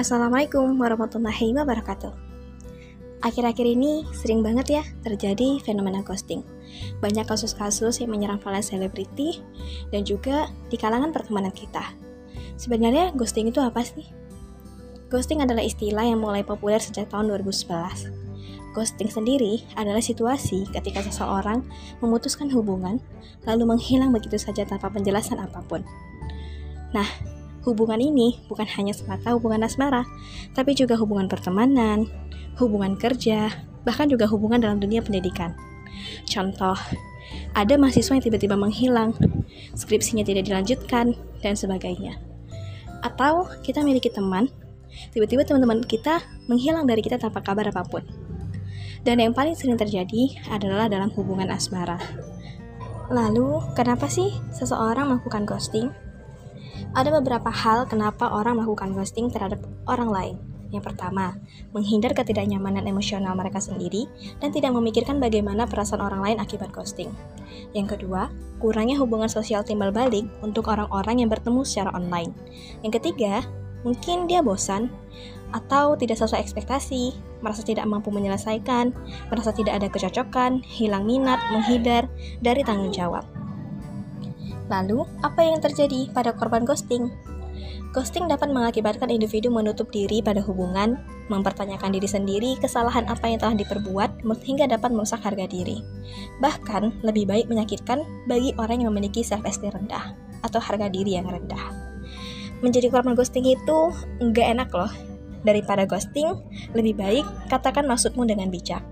Assalamualaikum warahmatullahi wabarakatuh. Akhir-akhir ini sering banget ya terjadi fenomena ghosting. Banyak kasus-kasus yang menyerang para selebriti dan juga di kalangan pertemanan kita. Sebenarnya ghosting itu apa sih? Ghosting adalah istilah yang mulai populer sejak tahun 2011. Ghosting sendiri adalah situasi ketika seseorang memutuskan hubungan lalu menghilang begitu saja tanpa penjelasan apa pun. Nah, hubungan ini bukan hanya semata hubungan asmara, tapi juga hubungan pertemanan, hubungan kerja, bahkan juga hubungan dalam dunia pendidikan. Contoh, ada mahasiswa yang tiba-tiba menghilang, skripsinya tidak dilanjutkan, dan sebagainya. Atau kita memiliki teman, tiba-tiba teman-teman kita menghilang dari kita tanpa kabar apa pun. Dan yang paling sering terjadi adalah dalam hubungan asmara. Lalu, kenapa sih seseorang melakukan ghosting? Ada beberapa hal kenapa orang melakukan ghosting terhadap orang lain. Yang pertama, menghindar ketidaknyamanan emosional mereka sendiri dan tidak memikirkan bagaimana perasaan orang lain akibat ghosting. Yang kedua, kurangnya hubungan sosial timbal balik untuk orang-orang yang bertemu secara online. Yang ketiga, mungkin dia bosan atau tidak sesuai ekspektasi, merasa tidak mampu menyelesaikan, merasa tidak ada kecocokan, hilang minat, menghindar dari tanggung jawab. Lalu, apa yang terjadi pada korban ghosting? Ghosting dapat mengakibatkan individu menutup diri pada hubungan, mempertanyakan diri sendiri kesalahan apa yang telah diperbuat, hingga dapat merusak harga diri. Bahkan, lebih baik menyakitkan bagi orang yang memiliki self-esteem rendah atau harga diri yang rendah. Menjadi korban ghosting itu nggak enak loh. Daripada ghosting, lebih baik katakan maksudmu dengan bijak.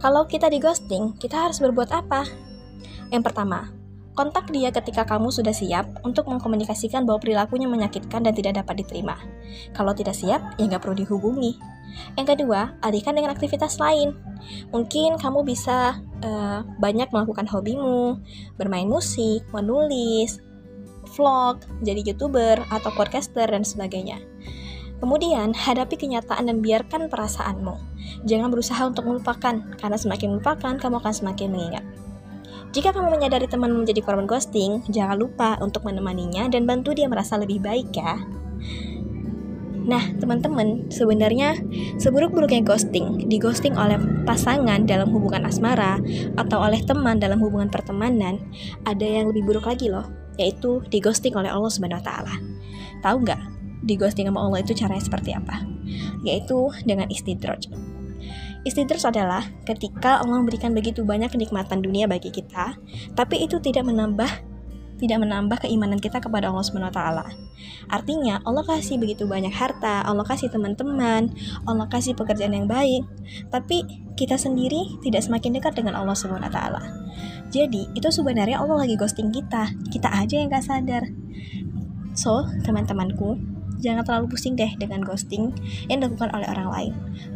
Kalau kita di ghosting, kita harus berbuat apa? Yang pertama, Kontak dia ketika kamu sudah siap untuk mengkomunikasikan bahwa perilakunya menyakitkan dan tidak dapat diterima. Kalau tidak siap, ya nggak perlu dihubungi. Yang kedua, alihkan dengan aktivitas lain. Mungkin kamu bisa uh, banyak melakukan hobimu, bermain musik, menulis, vlog, jadi youtuber atau podcaster dan sebagainya. Kemudian, hadapi kenyataan dan biarkan perasaanmu. Jangan berusaha untuk melupakan, karena semakin melupakan, kamu akan semakin mengingat. Jika kamu menyadari teman menjadi korban ghosting, jangan lupa untuk menemaninya dan bantu dia merasa lebih baik ya. Nah, teman-teman, sebenarnya seburuk-buruknya ghosting, di ghosting oleh pasangan dalam hubungan asmara atau oleh teman dalam hubungan pertemanan, ada yang lebih buruk lagi loh, yaitu di ghosting oleh Allah Subhanahu wa taala. Tahu nggak? Di ghosting sama Allah itu caranya seperti apa? Yaitu dengan istidraj. Istidrus adalah ketika Allah memberikan begitu banyak kenikmatan dunia bagi kita, tapi itu tidak menambah tidak menambah keimanan kita kepada Allah taala. Artinya, Allah kasih begitu banyak harta, Allah kasih teman-teman, Allah kasih pekerjaan yang baik, tapi kita sendiri tidak semakin dekat dengan Allah taala. Jadi, itu sebenarnya Allah lagi ghosting kita. Kita aja yang gak sadar. So, teman-temanku, jangan terlalu pusing deh dengan ghosting yang dilakukan oleh orang lain.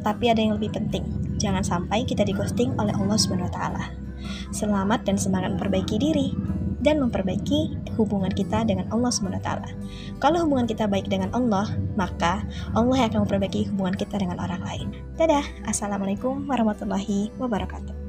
Tapi ada yang lebih penting, jangan sampai kita di ghosting oleh Allah taala. Selamat dan semangat memperbaiki diri dan memperbaiki hubungan kita dengan Allah taala. Kalau hubungan kita baik dengan Allah, maka Allah akan memperbaiki hubungan kita dengan orang lain. Dadah, Assalamualaikum warahmatullahi wabarakatuh.